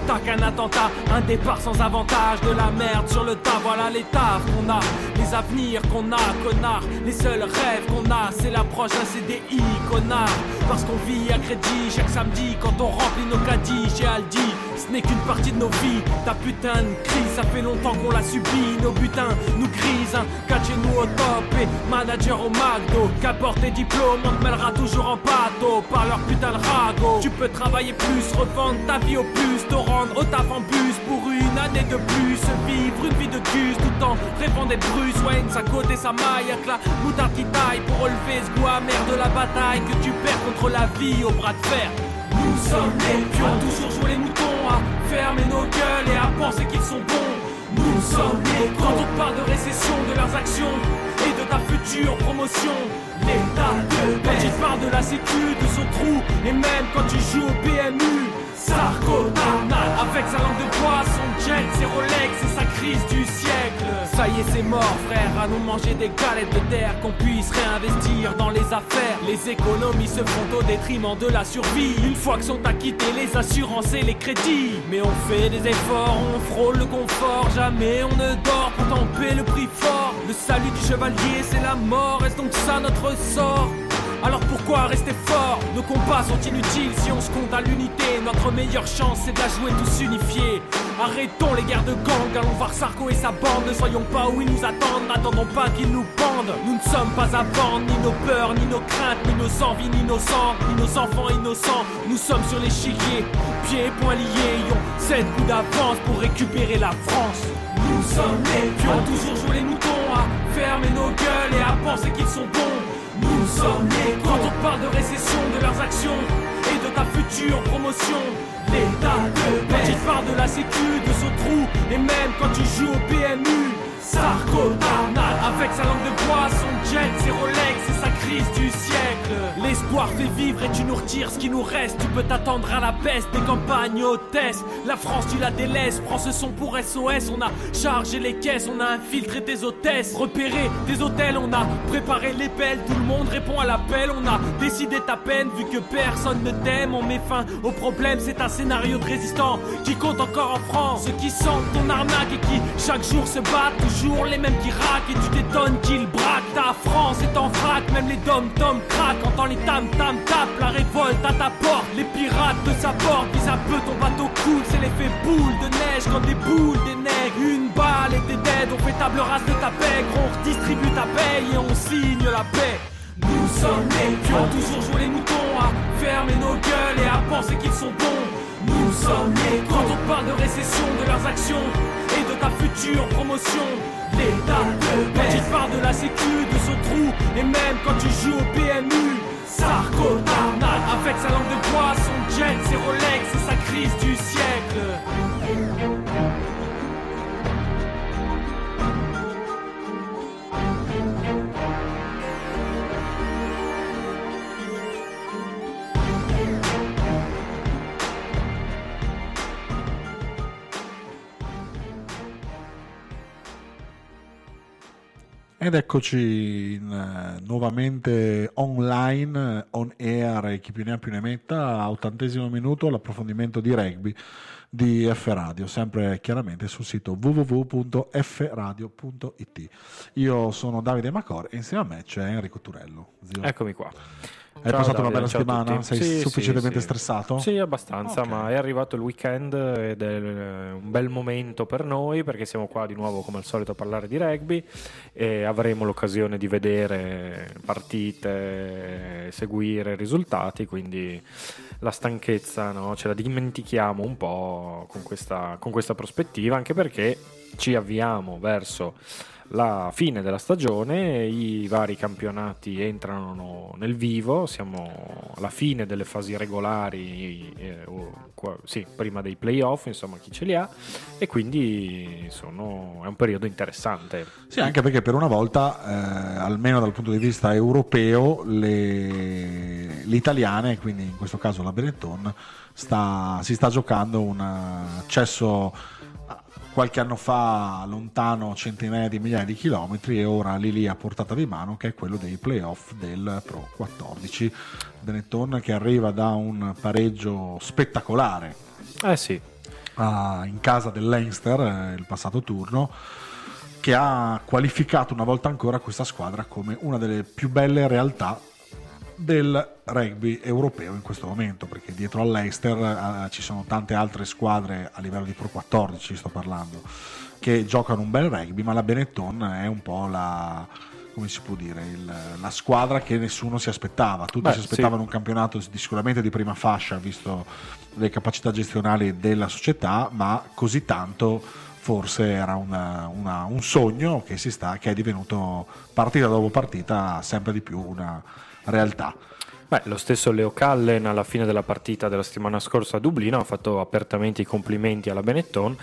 l'état qu'un attentat. Un départ sans avantage, de la merde sur le tas, voilà l'état qu'on a. Les avenirs qu'on a, connard. Les seuls rêves qu'on a, c'est l'approche d'un CDI, connard. Parce qu'on vit à crédit chaque samedi quand on remplit nos caddies chez Aldi. Ce n'est qu'une partie de nos vies. Ta putain de crise, ça fait longtemps qu'on l'a subi. Nos butins nous grisent, hein. nous au top et manager au McDo. Qu'apporte tes diplômes, on te mêlera toujours en bateau par leur putain de ragot. Tu peux travailler plus, revendre ta vie au plus, te rendre au taf en bus pour une année de plus. Vivre une vie de cul tout en rêvant d'être Bruce Wayne, sa côte et sa maille avec la moutarde qui taille pour relever ce goût amer de la bataille que tu perds contre la vie au bras de fer. Nous sommes les pions, toujours jouer les moutons à fermer nos gueules et à penser qu'ils sont bons. Nous sommes les Quand on parle de récession de leurs actions et de ta future promotion, l'état de Quand tu parles de la sécu, de son trou, et même quand tu joues au PMU, Sarko avec sa langue de bois, son jet, ses Rolex et sa crise du siècle. Ça y est, c'est mort, frère, à nous manger des galettes de terre, qu'on puisse réinvestir dans les affaires. Les économies se font au détriment de la survie. Une fois que sont acquittés les assurances et les crédits. Mais on fait des efforts, on frôle le confort, jamais on ne dort pour payer le prix fort. Le salut du chevalier, c'est la mort, est-ce donc ça notre sort alors pourquoi rester fort? Nos combats sont inutiles si on se compte à l'unité. Notre meilleure chance c'est de la jouer tous unifiés. Arrêtons les guerres de gang, allons voir Sarko et sa bande. Ne soyons pas où ils nous attendent, n'attendons pas qu'ils nous pendent. Nous ne sommes pas à vendre, ni nos peurs, ni nos craintes, ni nos envies, ni nos sangs, ni nos enfants innocents. Nous sommes sur l'échiquier, pieds et poings liés, ayons sept coups d'avance pour récupérer la France. Nous sommes les pions, toujours jouer les moutons, à fermer nos gueules et à penser qu'ils sont bons. Quand on parle de récession de leurs actions et de ta future promotion, l'état de Quand tu parles de la sécu, de ce trou, et même quand tu joues au PMU, Sarko avec sa langue de bois, son jet, ses Rolex et sa crise du siècle. L'espoir fait vivre et tu nous retires ce qui nous reste. Tu peux t'attendre à la peste des campagnes hôtesses. La France, tu la délaisses. Prends ce son pour SOS. On a chargé les caisses, on a infiltré tes hôtesses. Repéré des hôtels, on a préparé les belles. Tout le monde répond à l'appel. On a décidé ta peine vu que personne ne t'aime. On met fin au problème, c'est un scénario de résistant qui compte encore en France. Ceux qui sentent ton arnaque et qui chaque jour se battent. Les mêmes qui raquent et tu t'étonnes qu'ils braquent. Ta France est en vrac, même les dom-tom craquent. Entends les tam-tam tapent, la révolte à ta porte. Les pirates de sa porte visent un ton bateau coule. C'est l'effet boule de neige comme des boules des nègres. Une balle et t'es dead, on fait table rase de ta paix. On redistribue ta paye et on signe la paix. Nous sommes les pions, toujours jouer les moutons à fermer nos gueules et à penser qu'ils sont bons. Nous sommes les Quand on parle de récession de leurs actions et de ta future promotion, l'état de Quand tu parles de la sécu, de ce trou, et même quand tu joues au PMU, Sarko avec sa langue de bois, son jet, ses Rolex et sa crise du siècle. Ed eccoci in, eh, nuovamente online, eh, on air, e chi più ne ha più ne metta, a ottantesimo minuto l'approfondimento di rugby di F Radio, sempre chiaramente sul sito www.fradio.it. Io sono Davide Macor e insieme a me c'è Enrico Turello. Zio. Eccomi qua. Hai Ciao passato una Davide, bella ciao a settimana? Sei Sì, sufficientemente sì, stressato? Sì, abbastanza, Ok. ma è arrivato il weekend ed è un bel momento per noi perché siamo qua di nuovo come al solito a parlare di rugby e avremo l'occasione di vedere partite, seguire risultati, quindi la stanchezza no, ce la dimentichiamo un po' con questa, con questa prospettiva, anche perché ci avviamo verso la fine della stagione, i vari campionati entrano nel vivo, siamo alla fine delle fasi regolari, eh, sì, prima dei playoff, insomma chi ce li ha, e quindi sono- è un periodo interessante. Sì, anche perché per una volta, eh, almeno dal punto di vista europeo, le, le italiane, quindi in questo caso la Benetton, sta- si sta giocando un accesso qualche anno fa lontano centinaia di migliaia di chilometri e ora lì lì a portata di mano che è quello dei playoff del Pro 14 Benetton che arriva da un pareggio spettacolare. Eh sì, a, in casa del Leinster eh, il passato turno che ha qualificato una volta ancora questa squadra come una delle più belle realtà del rugby europeo in questo momento, perché dietro al Leicester eh, ci sono tante altre squadre a livello di Pro 14, sto parlando, che giocano un bel rugby, ma la Benetton è un po' la, come si può dire, il, la squadra che nessuno si aspettava. Tutti Beh, si aspettavano sì. un campionato di, sicuramente di prima fascia, visto le capacità gestionali della società, ma così tanto forse era una, una, un sogno che, sta, che è divenuto partita dopo partita sempre di più una realtà. Beh, lo stesso Leo Callen alla fine della partita della settimana scorsa a Dublino ha fatto apertamente i complimenti alla Benetton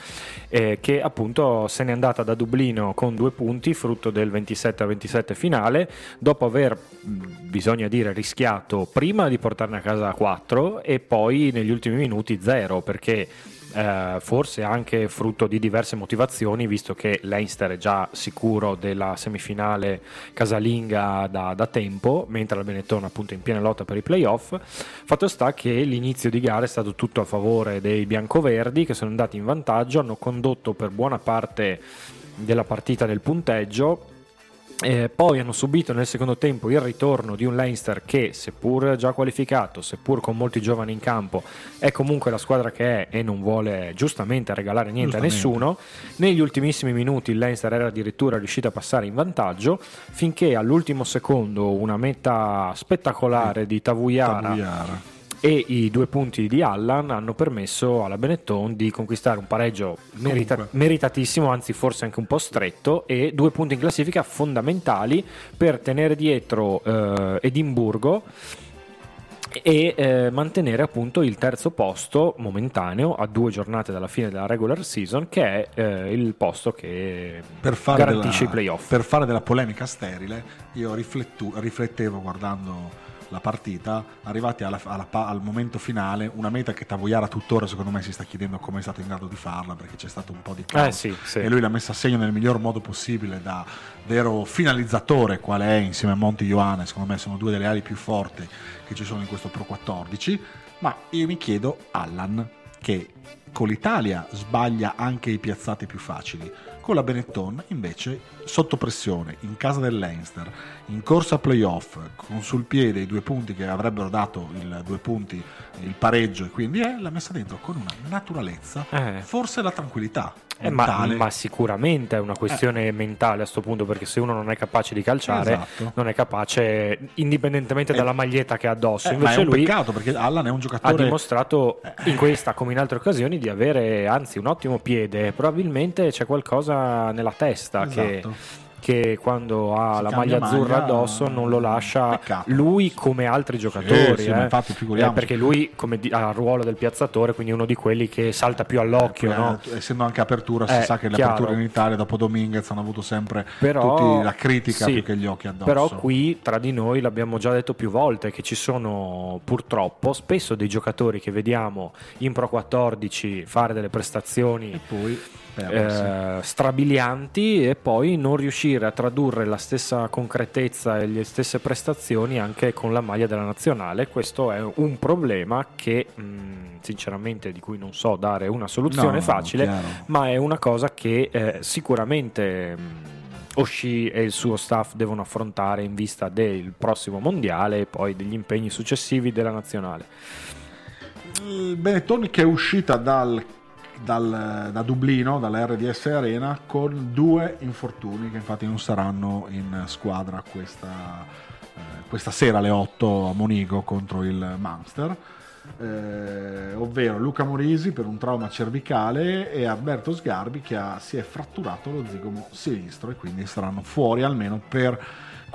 eh, che appunto se n'è andata da Dublino con due punti frutto del 27 27 finale dopo aver bisogna dire rischiato prima di portarne a casa 4 e poi negli ultimi minuti 0 perché eh, forse anche frutto di diverse motivazioni, visto che Leinster è già sicuro della semifinale casalinga da, da tempo, mentre la Benetton appunto è in piena lotta per i playoff. Fatto sta che l'inizio di gara è stato tutto a favore dei biancoverdi che sono andati in vantaggio, hanno condotto per buona parte della partita nel punteggio eh, poi hanno subito nel secondo tempo il ritorno di un Leinster che, seppur già qualificato, seppur con molti giovani in campo, è comunque la squadra che è e non vuole giustamente regalare niente a nessuno. Negli ultimissimi minuti il Leinster era addirittura riuscito a passare in vantaggio, finché all'ultimo secondo una meta spettacolare di Tavuyara. Tavuyara e i due punti di Allan hanno permesso alla Benetton di conquistare un pareggio merita- meritatissimo, anzi forse anche un po' stretto, e due punti in classifica fondamentali per tenere dietro eh, Edimburgo e eh, mantenere appunto il terzo posto momentaneo a due giornate dalla fine della regular season che è eh, il posto che garantisce della, i playoff. per fare della polemica sterile io riflettevo guardando la partita, arrivati alla, alla, al momento finale, una meta che Tavoiara tuttora secondo me si sta chiedendo come è stato in grado di farla perché c'è stato un po' di caos eh, sì, sì. e lui l'ha messa a segno nel miglior modo possibile da vero finalizzatore qual è insieme a Monti Ioane, secondo me sono due delle ali più forti che ci sono in questo Pro 14, ma io mi chiedo Allan che con l'Italia sbaglia anche i piazzati più facili con la Benetton invece sotto pressione in casa del Leinster in corsa playoff con sul piede i due punti che avrebbero dato il due punti il pareggio e quindi è l'ha messa dentro con una naturalezza eh. forse la tranquillità eh, ma, ma, sicuramente è una questione eh. mentale a questo punto perché se uno non è capace di calciare esatto. non è capace indipendentemente dalla maglietta che ha addosso eh, invece lui peccato perché Allan è un giocatore ha dimostrato eh. in questa come in altre occasioni di avere anzi un ottimo piede probabilmente c'è qualcosa nella testa esatto. che che quando ha si la maglia azzurra maglia, addosso non lo lascia peccato. lui come altri giocatori. Sì, sì, eh. infatti, eh, perché lui come di, ha il ruolo del piazzatore, quindi uno di quelli che salta più all'occhio. Eh, no? Essendo anche apertura, si eh, sa che le aperture in Italia dopo Dominguez hanno avuto sempre Però, la critica sì, più che gli occhi addosso. Però qui tra di noi l'abbiamo già detto più volte che ci sono purtroppo spesso dei giocatori che vediamo in Pro 14 fare delle prestazioni. E poi eh, strabilianti e poi non riuscire a tradurre la stessa concretezza e le stesse prestazioni anche con la maglia della nazionale. Questo è un problema che mh, sinceramente di cui non so dare una soluzione no, facile, no, ma è una cosa che eh, sicuramente... Mh, Oshì e il suo staff devono affrontare in vista del prossimo mondiale e poi degli impegni successivi della nazionale. Benetton che è uscita dal dal, da Dublino, dalla RDS Arena, con due infortuni che infatti non saranno in squadra questa, eh, questa sera alle 8 a Monigo contro il Munster. Eh, ovvero Luca Morisi per un trauma cervicale e Alberto Sgarbi che ha, si è fratturato lo zigomo sinistro e quindi saranno fuori almeno per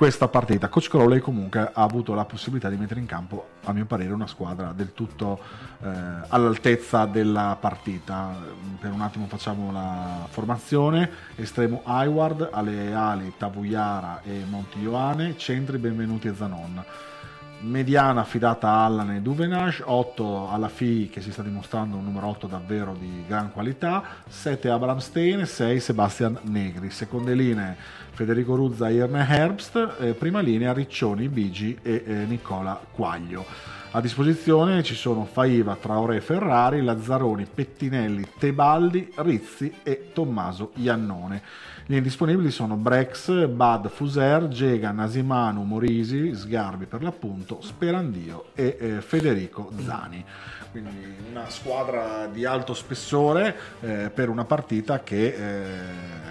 questa partita. Coach Crowley comunque ha avuto la possibilità di mettere in campo, a mio parere, una squadra del tutto eh, all'altezza della partita. Per un attimo facciamo la formazione, estremo Hayward, alle ali Tavuyara e Monti Ioane, centri Benvenuti e Zanon. Mediana affidata a Allan e Duvenage, 8 alla FI che si sta dimostrando un numero 8 davvero di gran qualità, 7 Abraham Stein, 6 Sebastian Negri, seconde linee Federico Ruzza, Irne Herbst, eh, prima linea Riccioni, Bigi e eh, Nicola Quaglio. A disposizione ci sono Faiva, Traoré, Ferrari, Lazzaroni, Pettinelli, Tebaldi, Rizzi e Tommaso Iannone. Gli indisponibili sono Brex, Bad, Fuser, Gega, Nasimanu, Morisi, Sgarbi per l'appunto, Sperandio e eh, Federico Zani. Quindi una squadra di alto spessore eh, per una partita che eh,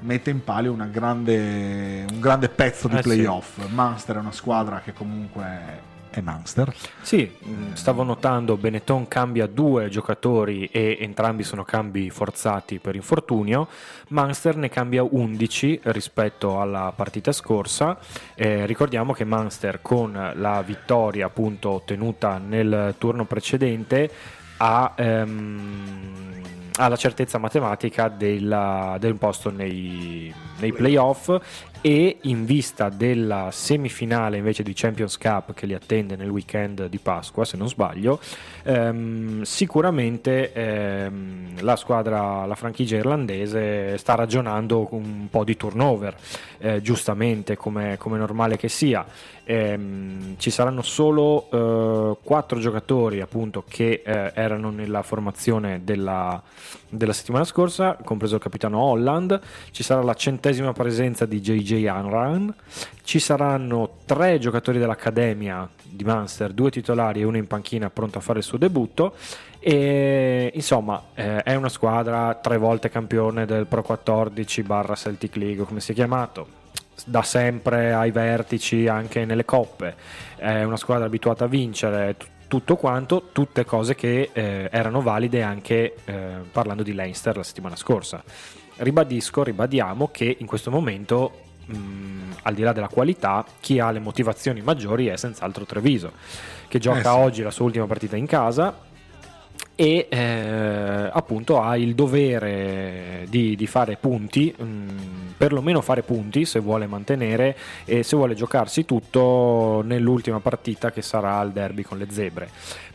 mette in palio grande, un grande pezzo di eh playoff. Sì. Munster è una squadra che comunque e Munster. Sì, mm, stavo notando Benetton cambia due giocatori e entrambi sono cambi forzati per infortunio. Munster ne cambia 11 rispetto alla partita scorsa. Eh, ricordiamo che Munster con la vittoria appunto ottenuta nel turno precedente ha ehm, ha la certezza matematica della, del posto nei, nei playoff e in vista della semifinale invece di Champions Cup che li attende nel weekend di Pasqua se non sbaglio ehm, sicuramente ehm, la squadra la franchigia irlandese sta ragionando un po' di turnover eh, giustamente come, come normale che sia. Ehm, ci saranno solo eh, quattro giocatori appunto che eh, erano nella formazione della, della, settimana scorsa, compreso il capitano Holland, ci sarà la centesima presenza di JJ Unrun, ci saranno tre giocatori dell'Accademia di Munster, due titolari e uno in panchina pronto a fare il suo debutto e insomma eh, è una squadra tre volte campione del Pro 14 barra Celtic League come si è chiamato. Da sempre ai vertici anche nelle coppe, è una squadra abituata a vincere, tutto quanto, tutte cose che eh, erano valide anche eh, parlando di Leinster la settimana scorsa. Ribadisco, ribadiamo che in questo momento, mh, al di là della qualità, chi ha le motivazioni maggiori è senz'altro Treviso, che gioca eh sì. oggi la sua ultima partita in casa e eh, appunto ha il dovere di, di fare punti, mh, mm, perlomeno fare punti se vuole mantenere e se vuole giocarsi tutto nell'ultima partita che sarà al derby con le zebre.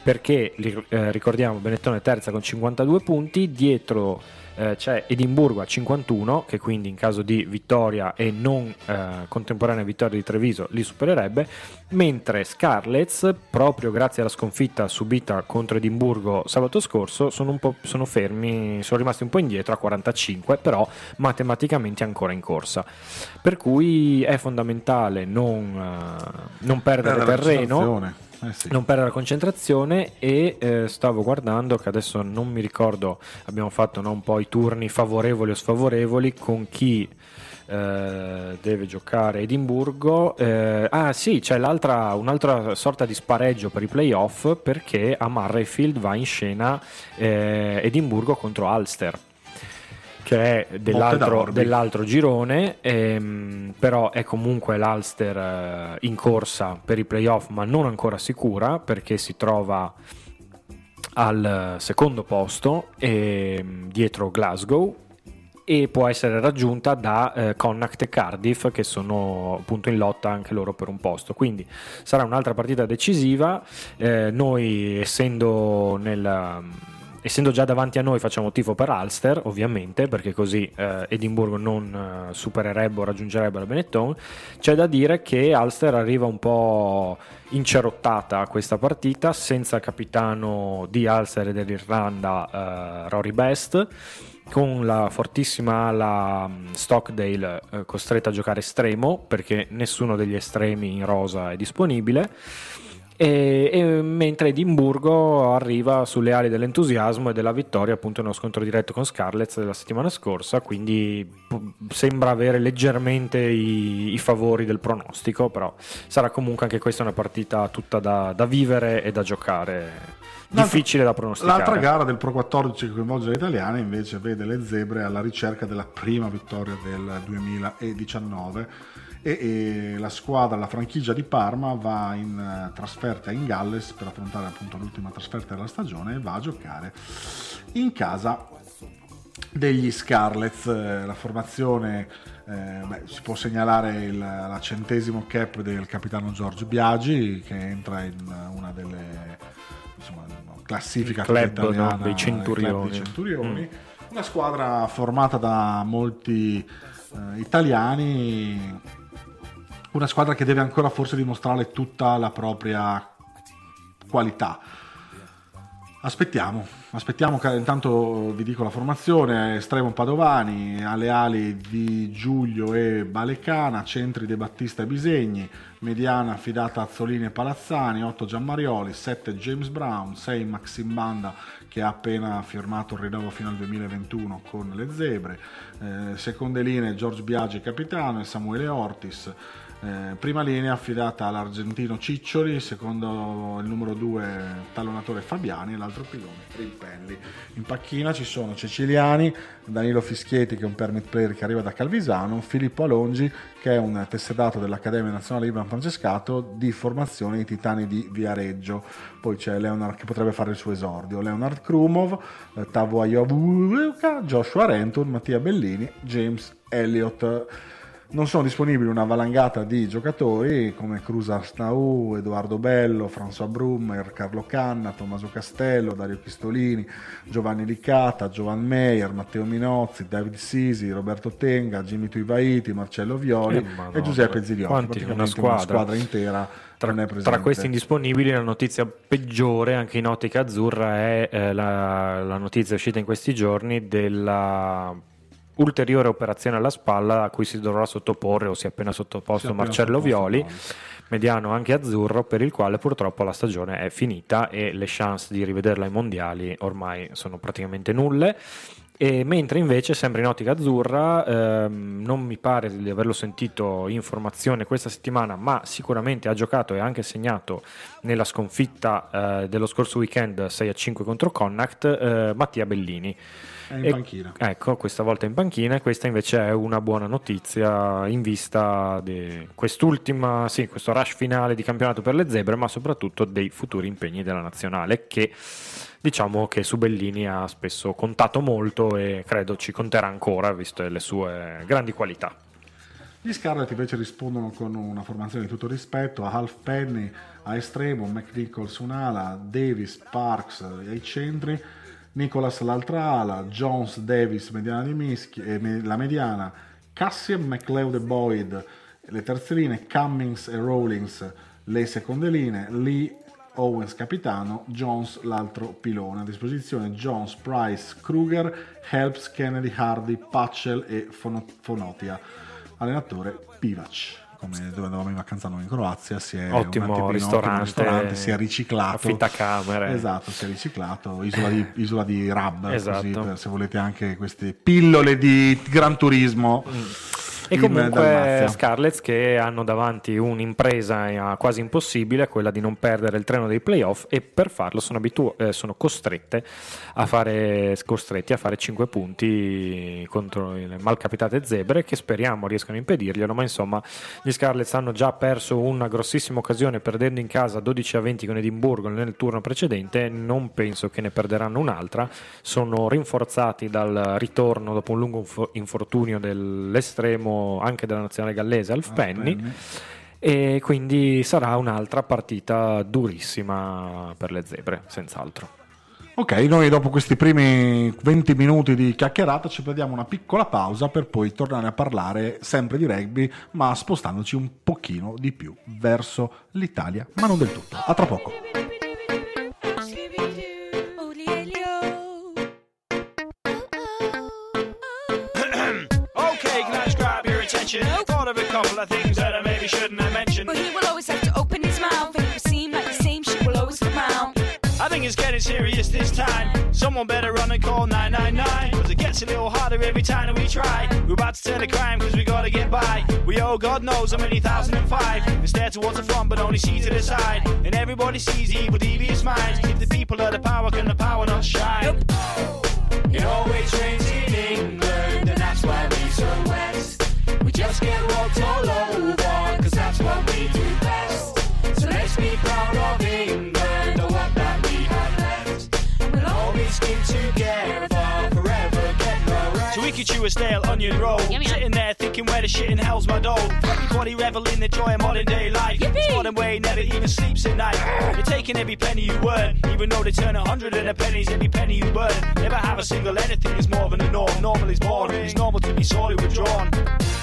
Perché eh, ricordiamo Benettone terza con 52 punti, dietro eh, c'è Edimburgo a 51 che quindi in caso di vittoria e non eh, contemporanea vittoria di Treviso li supererebbe mentre Scarlets proprio grazie alla sconfitta subita contro Edimburgo sabato scorso sono, un po', sono fermi sono rimasti un po' indietro a 45 però matematicamente ancora in corsa. Per cui è fondamentale non, uh, non perdere terreno eh sì. non perdere la concentrazione e eh, stavo guardando che adesso non mi ricordo, abbiamo fatto no, un po' i turni favorevoli o sfavorevoli con chi eh, deve giocare Edimburgo. Eh, ah sì, c'è un'altra sorta di spareggio per i playoff perché a Murrayfield va in scena Edimburgo contro Ulster che è dell'altro, dell'altro girone, ehm, però è comunque l'Alster eh, in corsa per i playoff, ma non ancora sicura perché si trova al secondo posto ehm, dietro Glasgow e può essere raggiunta da eh, Connacht e Cardiff che sono appunto in lotta anche loro per un posto. Quindi sarà un'altra partita decisiva eh, noi essendo nel essendo già davanti a noi facciamo tifo per Ulster ovviamente perché così eh, Edimburgo non eh, supererebbe o raggiungerebbe la Benetton c'è da dire che Ulster arriva un po' incerottata a questa partita senza capitano di Ulster e dell'Irlanda eh, Rory Best con la fortissima ala mm, Stockdale eh, costretta a giocare estremo perché nessuno degli estremi in rosa è disponibile e, e, mentre Edimburgo arriva sulle ali dell'entusiasmo e della vittoria appunto nello scontro diretto con Scarlett della settimana scorsa quindi sembra avere leggermente i, i, favori del pronostico però sarà comunque anche questa una partita tutta da, da vivere e da giocare difficile da pronosticare. L'altra gara del Pro 14 che coinvolge le italiane invece vede le zebre alla ricerca della prima vittoria del 2019 e, e, la squadra, la franchigia di Parma va in uh, trasferta in Galles per affrontare appunto l'ultima trasferta della stagione e va a giocare in casa degli Scarlets, eh, la formazione eh, beh, si può segnalare il, la centesimo cap del capitano Giorgio Biagi che entra in una delle insomma, classifica club italiana, no, dei centurioni, dei centurioni. Mm. una squadra formata da molti eh, italiani una squadra che deve ancora forse dimostrare tutta la propria qualità. Aspettiamo, aspettiamo che intanto vi dico la formazione, estremo Padovani, alle ali di Giulio e Balecana, centri De Battista e Bisegni, mediana affidata a Azzolini e Palazzani, 8 Giammarioli, 7 James Brown, 6 Maxim Banda che ha appena firmato il rinnovo fino al 2021 con le Zebre, eh, seconde linee Giorgio Biagi capitano e Samuele Ortis, eh, prima linea affidata all'argentino Ciccioli, secondo il numero 2 tallonatore Fabiani e l'altro pilone Rimpelli. In panchina ci sono Ceciliani, Danilo Fischietti che è un permit player che arriva da Calvisano, Filippo Alongi che è un tesserato dell'Accademia Nazionale Ivan Francescato di formazione i Titani di Viareggio. Poi c'è Leonard che potrebbe fare il suo esordio, Leonard Krumov, eh, Tavo Ayovuka, Joshua Renton, Mattia Bellini, James Elliott non sono disponibili una valangata di giocatori come Cruz Arstau, Edoardo Bello, François Brummer, Carlo Canna, Tommaso Castello, Dario Pistolini, Giovanni Licata, Giovanni Meyer, Matteo Minozzi, David Sisi, Roberto Tenga, Jimmy Tuivaiti, Marcello Violi eh, e Giuseppe. Quanti, una squadra. una squadra intera tra, tra, questi indisponibili la notizia peggiore anche in ottica azzurra è eh, la, la, notizia uscita in questi giorni della ulteriore operazione alla spalla a cui si dovrà sottoporre o si è appena sottoposto si Marcello appena Violi, mediano anche azzurro, per il quale purtroppo la stagione è finita e le chance di rivederla ai mondiali ormai sono praticamente nulle. E mentre invece, sempre in ottica azzurra, ehm, non mi pare di averlo sentito in formazione questa settimana, ma sicuramente ha giocato e anche segnato nella sconfitta eh, dello scorso weekend 6-5 contro Connacht, eh, Mattia Bellini. È in e, panchina. Ecco, questa volta in panchina e questa invece è una buona notizia in vista di quest'ultima, sì, questo rush finale di campionato per le zebre, ma soprattutto dei futuri impegni della nazionale che diciamo che su Bellini ha spesso contato molto e credo ci conterà ancora, viste le sue grandi qualità. Gli Scarlet invece rispondono con una formazione di tutto rispetto a Half Penny a estremo, McNichols un'ala, Davis, Parks ai centri Nicholas l'altra ala, Jones, Davis mediana di mischi, eh, la mediana, Cassian, McLeod e Boyd le terze linee, Cummings e Rawlings le seconde linee, Lee, Owens capitano, Jones l'altro pilone. A disposizione Jones, Price, Kruger, Helps, Kennedy, Hardy, Patchell e Fonotia. Allenatore Pivac come dove andavamo in vacanza noi in Croazia, si è ottimo ristorante, ristorante, si è riciclato. Affittacamere. Esatto, si è riciclato, isola di, isola di Rab, esatto. così, se volete anche queste pillole di Gran Turismo. Mm e comunque Scarlets che hanno davanti un'impresa quasi impossibile, quella di non perdere il treno dei playoff e per farlo sono, abitu- eh, sono costrette a fare, costretti a fare 5 punti contro le malcapitate zebre che speriamo riescano a impedirglielo, ma insomma gli Scarlets hanno già perso una grossissima occasione perdendo in casa 12 a 20 con Edimburgo nel turno precedente, non penso che ne perderanno un'altra, sono rinforzati dal ritorno dopo un lungo infortunio dell'estremo anche della nazionale gallese Alf Penny. Penny e quindi sarà un'altra partita durissima per le zebre, senz'altro. Ok, noi dopo questi primi 20 minuti di chiacchierata ci prendiamo una piccola pausa per poi tornare a parlare sempre di rugby, ma spostandoci un pochino di più verso l'Italia, ma non del tutto. A tra poco. Of a couple of things that I maybe shouldn't have mentioned. But he will always have to open his mouth, and it will seem like the same shit will always come out. I think it's getting serious this time. Someone better run and call 999. Cause it gets a little harder every time that we try. We're about to turn a crime cause we gotta get by. We owe God knows how many thousand and five. We stare towards the front but only see to the side. And everybody sees evil, devious minds. If the people are the power, can the power not shine? It always rains in England, and that's why we so west. Just get walked all over, cause that's what we do no rest. So we could chew a stale onion roll, yum, yum. sitting there thinking where the shit in hell's my dough. Everybody revel in the joy of modern day life. Yippee! Modern way never even sleeps at night. You're taking every penny you earn, even though they turn a hundred and a pennies every penny you burn. Never have a single anything is more than a norm. Normal is boring. it's normal to be sorely withdrawn.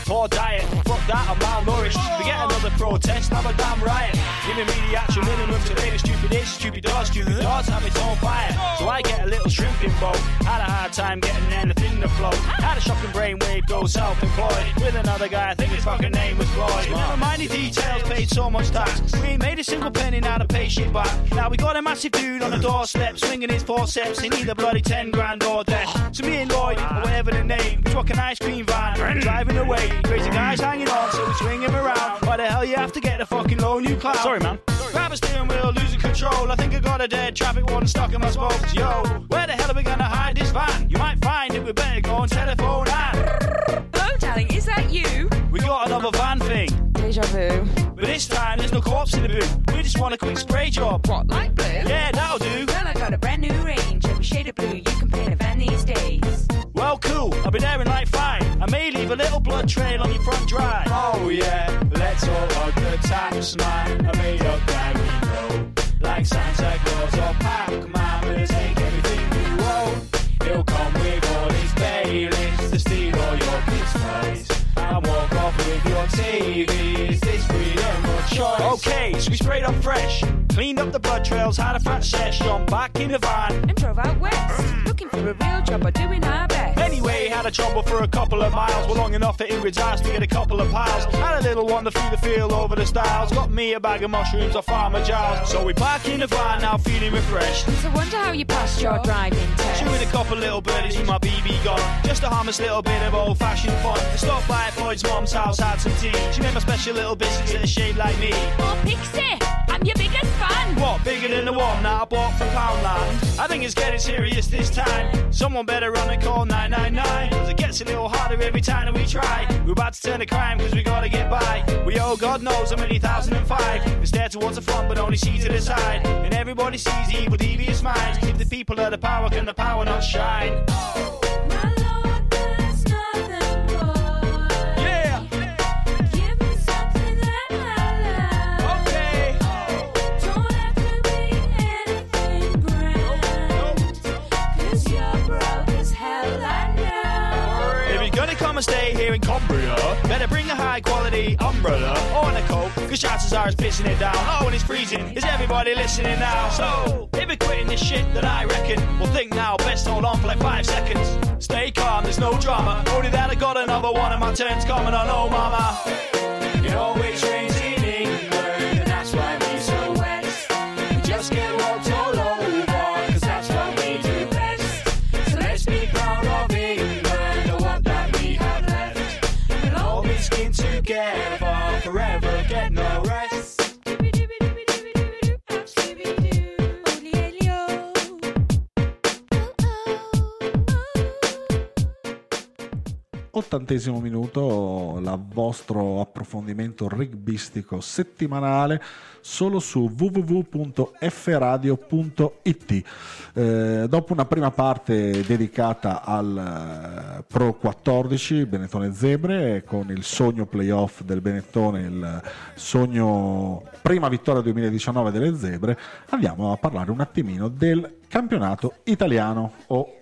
Poor diet, fuck that, I'm malnourished. Forget another protest, have a damn riot. Giving me the actual minimum to make a stupid Stupid is, stupid does, stupid does have its own fire. So I get a little shrimp in bowl. Had a hard time getting anything to float. Had a shocking brainwave, go self-employed. With another guy, I think his fucking name was Floyd. Never mind the details, paid so much tax. We ain't made a single penny now to pay shit back. Now we got a massive dude on the doorstep, swinging his forceps. He need a bloody 10 grand or death. So me and Lloyd, or whatever the name, we truck an ice cream van, driving away. Crazy guys hanging on, so we swing him around. Why the hell you have to get a fucking low new cloud? Sorry, man. Grab a steering wheel, losing control. I think I got a dead traffic warden stuck in my spokes. Yo, where the hell are we gonna hide this van? You might find it, we better go and telephone and Hello, darling, is that you? we got another van thing. Deja vu. But this time there's no corpse in the boot. We just want a quick spray job. What, light blue? Yeah, that'll do. Well, I got a brand new range, every shade of blue you can paint a van these days. Well, cool. I'll be there in like five. I may leave a little blood trail on your front drive. Oh yeah, let's all hug the taps, man. I made up that we know. Like Santa Claus or Pac-Man, of. Okay, so we sprayed up fresh. Cleaned up the blood trails, had a fat sesh, jumped back in the van. And drove out west, looking for a real job or doing our best. Anyway, had a trouble for a couple of miles. Well, long enough that Ingrid's asked to get a couple of piles. Had a little wander through the field over the stiles, Got me a bag of mushrooms off Farmer Giles. So we back in the van now, feeling refreshed. So wonder how you passed your driving test. Chewing a couple little birdies with my Just a harmless little bit of old fashioned fun. I stopped by at Floyd's mom's house, had some tea. She made my special little biscuits that are shaped like me. Oh, Pixie, I'm your biggest fan. What, bigger than the one that I bought from Poundland? I think it's getting serious this time. Someone better run and call 999. Cause it gets a little harder every time that we try. We're about to turn a crime cause we gotta get by. We owe God knows how many thousand and five. We stare towards the front but only see to the side. And everybody sees evil, devious minds. Give the people of the power, can the power not shine? Oh, my Cumbria, better bring a high quality umbrella or a coat, cause chances are it's pissing it down. Oh, and it's freezing. Is everybody listening now? So, if you're quitting this shit, that I reckon we'll think now. Best hold on for like five seconds. Stay calm, there's no drama. Only that I got another one of my turns coming on. Oh, mama. It always rains Ottantesimo minuto, il vostro approfondimento rugbistico settimanale solo su www.fradio.it. Eh, dopo una prima parte dedicata al eh, Pro 14 Benettone Zebre con il sogno playoff del Benettone, il sogno prima vittoria 2019 delle Zebre, andiamo a parlare un attimino del campionato italiano o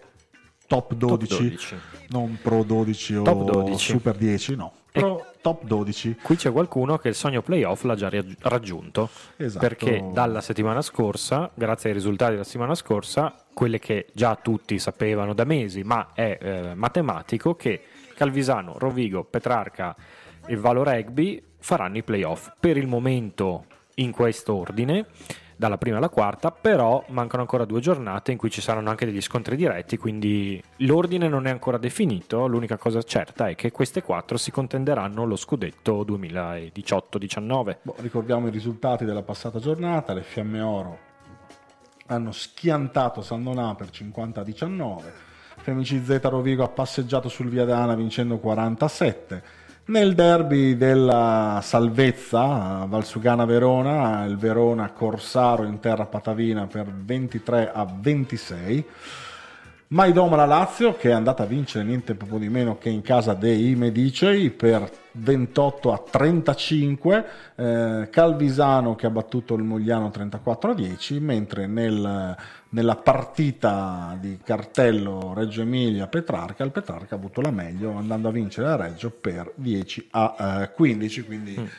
top 12, 12. non pro 12 o Top 12. super 10, no, pro top 12. Qui c'è qualcuno che il sogno playoff l'ha già raggiunto. Esatto. Perché dalla settimana scorsa, grazie ai risultati della settimana scorsa, quelle che già tutti sapevano da mesi, ma è eh, matematico che Calvisano, Rovigo, Petrarca e Valo Rugby faranno i playoff. Per il momento in questo ordine, dalla prima alla quarta, però mancano ancora due giornate in cui ci saranno anche degli scontri diretti, quindi l'ordine non è ancora definito, l'unica cosa certa è che queste quattro si contenderanno lo scudetto 2018-19. Boh, ricordiamo i risultati della passata giornata, le Fiamme Oro hanno schiantato San Donà per 50 a 19, Femici Z Rovigo ha passeggiato sul Viadana vincendo 47. Nel derby della salvezza, a Valsugana Verona, il Verona Corsaro in terra patavina per 23 a 26. Maidoma la Lazio che è andata a vincere niente proprio di meno che in casa dei Medicei per 28 a 35, eh, Calvisano che ha battuto il Mogliano 34 a 10, mentre nel- nella partita di cartello Reggio Emilia Petrarca, il Petrarca ha avuto la meglio andando a vincere la Reggio per 10 a eh, 15, quindi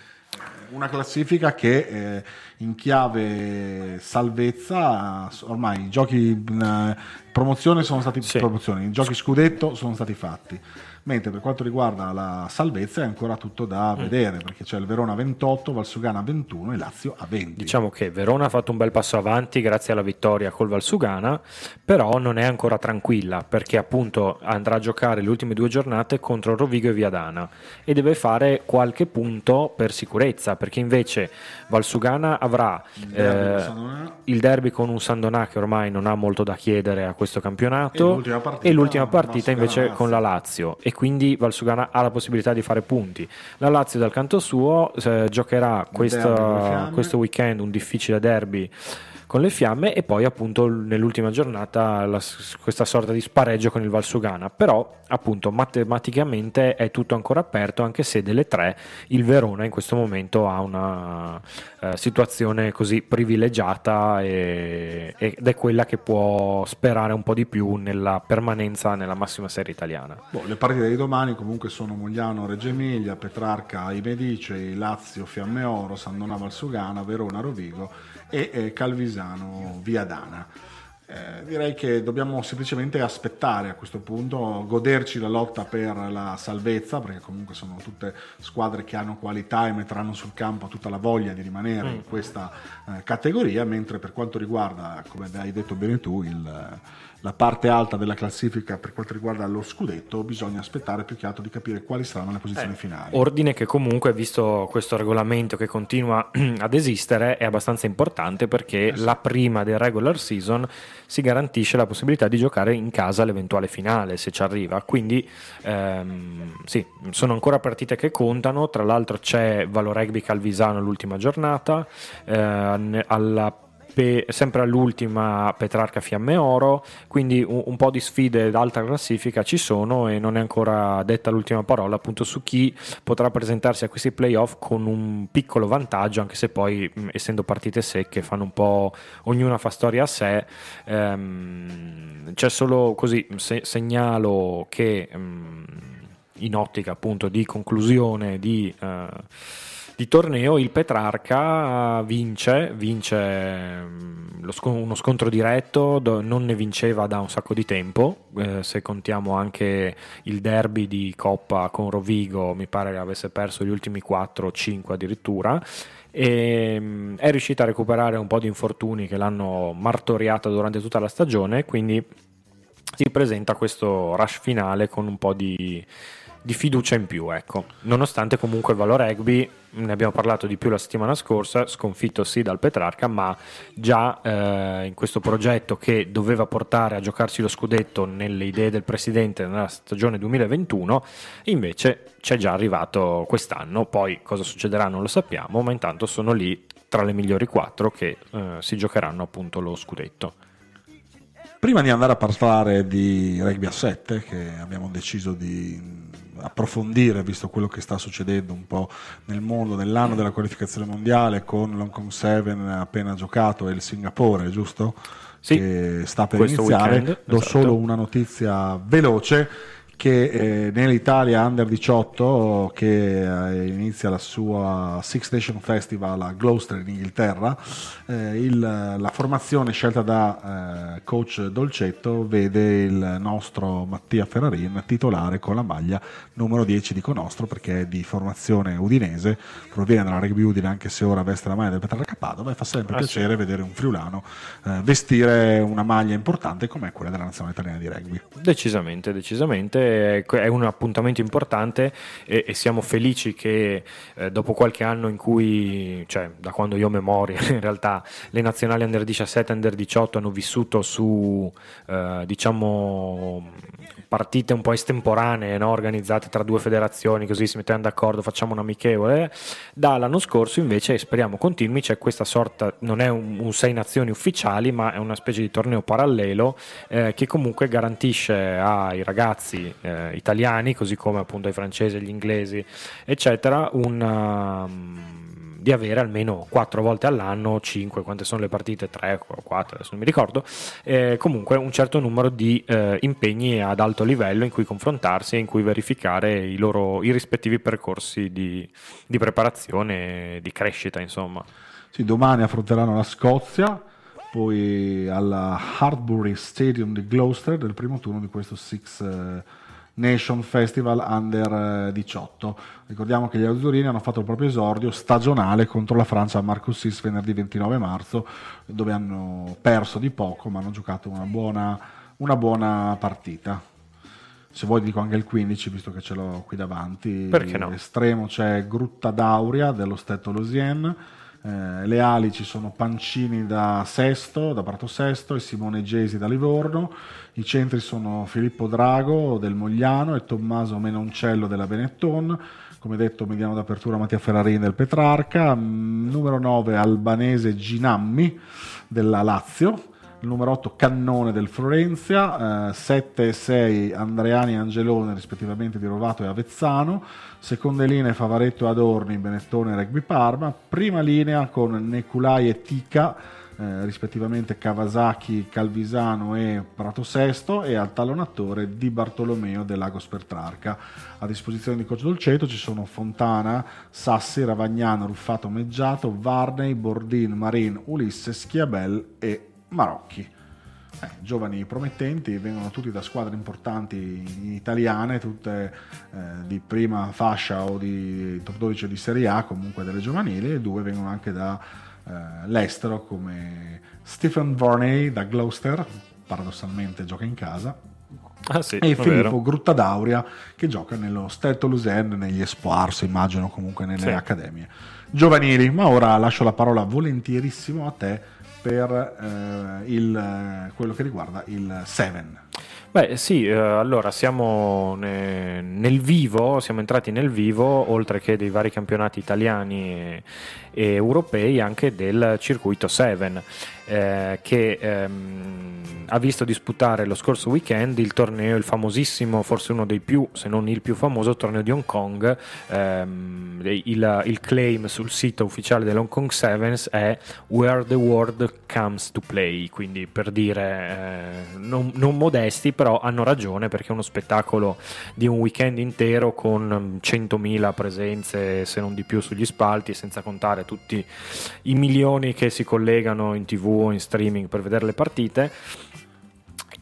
una classifica che eh, in chiave salvezza ormai i giochi in eh, promozione sono stati Sì. promozioni, i giochi scudetto sono stati fatti mentre per quanto riguarda la salvezza è ancora tutto da Mm. vedere perché c'è il Verona 28, Valsugana 21 e Lazio a 20 Diciamo che Verona ha fatto un bel passo avanti grazie alla vittoria col Valsugana, però non è ancora tranquilla perché appunto andrà a giocare le ultime due giornate contro Rovigo e Viadana e deve fare qualche punto per sicurezza perché invece Valsugana avrà derby con eh, il derby con un Sandonà che ormai non ha molto da chiedere a questo E campionato l'ultima partita, e l'ultima partita invece con la Lazio e quindi Valsugana ha la possibilità di fare punti. La Lazio dal canto suo eh, giocherà derby fiamme. questo weekend un difficile derby con le fiamme e poi appunto nell'ultima giornata la- questa sorta di spareggio con il Valsugana. Però appunto matematicamente è tutto ancora aperto anche se delle tre il Verona in questo momento ha una eh, situazione così privilegiata e- ed è quella che può sperare un po' di più nella permanenza nella massima serie italiana. Boh, le partite di domani comunque sono Mogliano Reggio Emilia, Petrarca i Medici, Lazio Fiamme Oro, Sandona Valsugana, Verona Rovigo e eh, Calvisano Viadana. Eh, direi che dobbiamo semplicemente aspettare a questo punto, goderci la lotta per la salvezza, perché comunque sono tutte squadre che hanno qualità e metteranno sul campo tutta la voglia di rimanere in questa eh, categoria, mentre per quanto riguarda, come hai detto bene tu, il, la parte alta della classifica per quanto riguarda lo scudetto, bisogna aspettare più che altro di capire quali saranno le posizioni finali. Ordine che comunque, visto questo regolamento che continua ad esistere, è abbastanza importante perché la prima del regular season si garantisce la possibilità di giocare in casa l'eventuale finale se ci arriva. Quindi ehm, sì, sono ancora partite che contano. Tra l'altro c'è Valo Rugby Calvisano l'ultima giornata, eh, alla pe- sempre all'ultima Petrarca Fiamme Oro, quindi un, un po' di sfide d'alta classifica ci sono e non è ancora detta l'ultima parola appunto su chi potrà presentarsi a questi playoff con un piccolo vantaggio, anche se poi mh, essendo partite secche fanno un po' ognuna fa storia a sé. Ehm, c'è solo così, se- segnalo che mh, in ottica appunto di conclusione di... eh, di torneo il Petrarca vince, vince mm, sco- uno scontro diretto, do- non ne vinceva da un sacco di tempo, eh, se contiamo anche il derby di Coppa con Rovigo, mi pare che avesse perso gli ultimi 4 o 5 addirittura. E mm, è riuscita a recuperare un po' di infortuni che l'hanno martoriata durante tutta la stagione, quindi si presenta questo rush finale con un po' di, di fiducia in più, ecco. Nonostante comunque il Valo Rugby, ne abbiamo parlato di più la settimana scorsa, sconfitto sì dal Petrarca, ma già eh, in questo progetto che doveva portare a giocarsi lo scudetto nelle idee del presidente nella stagione 2021, invece c'è già arrivato quest'anno, poi cosa succederà non lo sappiamo, ma intanto sono lì tra le migliori quattro che eh, si giocheranno appunto lo scudetto. Prima di andare a parlare di rugby a 7, che abbiamo deciso di approfondire, visto quello che sta succedendo un po' nel mondo nell'anno della qualificazione mondiale con l'Hong Kong 7 appena giocato e il Singapore, giusto? Sì, che sta per questo iniziare. weekend, Do esatto. solo una notizia veloce che eh, nell'Italia Under 18 che eh, inizia la sua Six Nation Festival a Gloucester in Inghilterra eh, il- la formazione scelta da eh, coach Dolcetto vede il nostro Mattia Ferrarin titolare con la maglia numero 10 dico nostro perché è di formazione udinese proviene dalla rugby Udine anche se ora veste la maglia del Petrarca Padova e fa sempre Ah, piacere vedere un friulano eh, vestire una maglia importante come quella della nazionale italiana di rugby. Decisamente, decisamente, è un appuntamento importante e, e siamo felici che eh, dopo qualche anno in cui, cioè da quando io ho memoria, in realtà le nazionali under 17 e under 18 hanno vissuto su, eh, diciamo, partite un po' estemporanee, no? organizzate tra due federazioni, così si mettevano d'accordo, facciamo un amichevole. Dall'anno scorso invece, speriamo continui, c'è questa sorta, non è un, un sei nazioni ufficiali, ma è una specie di torneo parallelo eh, che comunque garantisce ai ragazzi eh, italiani, così come appunto ai francesi, agli inglesi, eccetera, una, mm, di avere almeno quattro volte all'anno, 5, quante sono le partite, 3 o 4, adesso non mi ricordo, eh, comunque un certo numero di eh, impegni ad alto livello in cui confrontarsi e in cui verificare i loro i rispettivi percorsi di, di preparazione, di crescita, insomma. Sì, domani affronteranno la Scozia, poi alla Hartbury Stadium di Gloucester del primo turno di questo Six eh, Nation Festival Under eh, 18. Ricordiamo che gli azzurrini hanno fatto il proprio esordio stagionale contro la Francia a Marcus Sis venerdì 29 marzo, dove hanno perso di poco, ma hanno giocato una buona, una buona partita. Se vuoi dico anche il 15, visto che ce l'ho qui davanti. Perché no? Estremo c'è Grutta Dauria dello Stetto Lusien. Eh, le ali ci sono Pancini da Sesto, da Prato Sesto e Simone Gesi da Livorno. I centri sono Filippo Drago del Mogliano e Tommaso Menoncello della Benetton. Come detto, mediano d'apertura Mattia Ferrarini del Petrarca. Mm, numero 9 Albanese Ginammi della Lazio. Il numero 8 Cannone del Florenzia, eh, 7 e 6 Andreani e Angelone rispettivamente di Rovato e Avezzano, seconde linee Favaretto e Adorni, Benettone e Rugby Parma, prima linea con Neculai e Tica, eh, rispettivamente Kawasaki, Calvisano e Prato Sesto. E al talonatore Di Bartolomeo dell'Agos Petrarca. A disposizione di Coach Dolceto ci sono Fontana, Sassi, Ravagnano, Ruffato Meggiato, Varney, Bordin, Marin, Ulisse, Schiabel e Marocchi. Eh, giovani promettenti, vengono tutti da squadre importanti italiane, tutte eh, di prima fascia o di top 12 o di Serie A, comunque delle giovanili, e due vengono anche dall'estero come Stephen Varney da Gloucester, paradossalmente gioca in casa, Ah sì, e Filippo. Gruttadauria che gioca nello Stelto Lusen, negli Espoirs, immagino comunque nelle Sì. accademie giovanili. Ma ora lascio la parola volentierissimo a te per eh, il, quello che riguarda il Seven. Beh sì, eh, allora siamo ne- nel vivo, siamo entrati nel vivo, oltre che dei vari campionati italiani e, e europei, anche del circuito 7, eh, che ehm, ha visto disputare lo scorso weekend il torneo, il famosissimo, forse uno dei più, se non il più famoso torneo di Hong Kong. Ehm, il, il claim sul sito ufficiale dell'Hong Kong Sevens è Where the World Comes to Play, quindi per dire eh, non, non modesti, però hanno ragione perché è uno spettacolo di un weekend intero con 100.000 presenze, se non di più, sugli spalti, senza contare tutti i milioni che si collegano in tv in streaming per vedere le partite.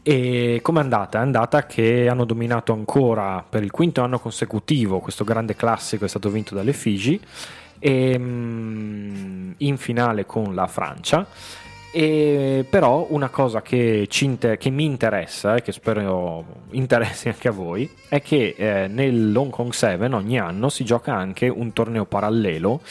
E com'è andata? È andata che hanno dominato ancora per il quinto anno consecutivo questo grande classico è stato vinto dalle Figi e, mm, in finale con la Francia. E però una cosa che, inter- che mi interessa e che spero interessi anche a voi è che eh, nell'Hong Kong 7 ogni anno si gioca anche un torneo parallelo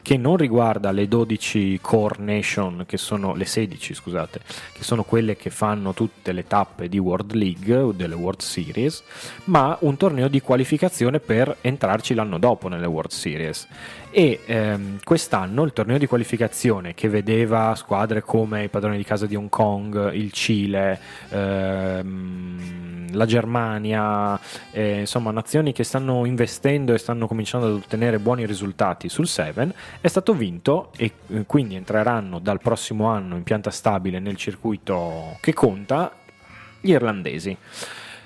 che non riguarda le 12 core nation che sono le 16 scusate che sono quelle che fanno tutte le tappe di World League o delle World Series ma un torneo di qualificazione per entrarci l'anno dopo nelle World Series. E ehm, quest'anno il torneo di qualificazione che vedeva squadre come i padroni di casa di Hong Kong, il Cile, ehm, la Germania, eh, insomma nazioni che stanno investendo e stanno cominciando ad ottenere buoni risultati sul 7, è stato vinto e eh, quindi entreranno dal prossimo anno in pianta stabile nel circuito che conta gli irlandesi.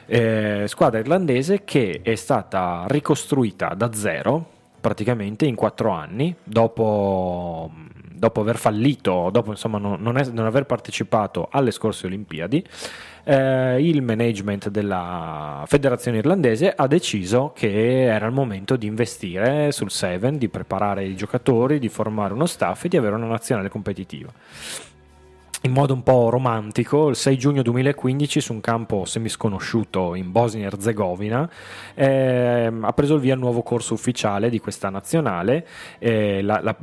Eh, squadra irlandese che è stata ricostruita da zero praticamente in quattro anni dopo, dopo aver fallito, dopo insomma non, non è- non aver partecipato alle scorse Olimpiadi. eh, il management della federazione irlandese ha deciso che era il momento di investire sul 7, di preparare i giocatori, di formare uno staff e di avere una nazionale competitiva in modo un po' romantico, il 6 giugno 2015 su un campo semisconosciuto in Bosnia-Herzegovina ehm, ha preso il via il nuovo corso ufficiale di questa nazionale eh, la- la-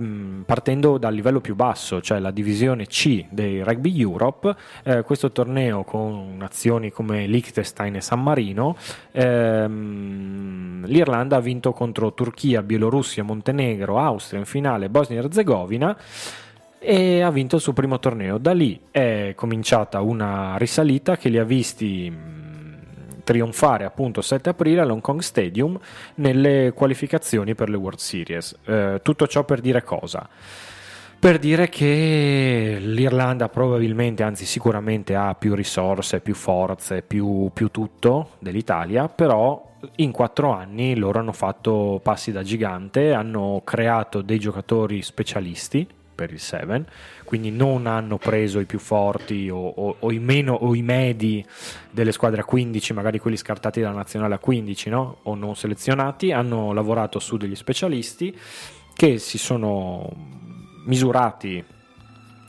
partendo dal livello più basso, cioè la divisione C dei Rugby Europe, eh, questo torneo con nazioni come Liechtenstein e San Marino, ehm, l'Irlanda ha vinto contro Turchia, Bielorussia, Montenegro, Austria, in finale Bosnia-Herzegovina e ha vinto il suo primo torneo. Da lì è cominciata una risalita che li ha visti mh, trionfare appunto il 7 aprile all'Hong Kong Stadium nelle qualificazioni per le World Series. Eh, tutto ciò per dire cosa? Per dire che l'Irlanda probabilmente, anzi sicuramente ha più risorse, più forze, più, più tutto dell'Italia, però in quattro anni loro hanno fatto passi da gigante, hanno creato dei giocatori specialisti per il 7, quindi non hanno preso i più forti o, o- o i meno o i medi delle squadre a 15, magari quelli scartati dalla nazionale a 15 no? o non selezionati, hanno lavorato su degli specialisti che si sono misurati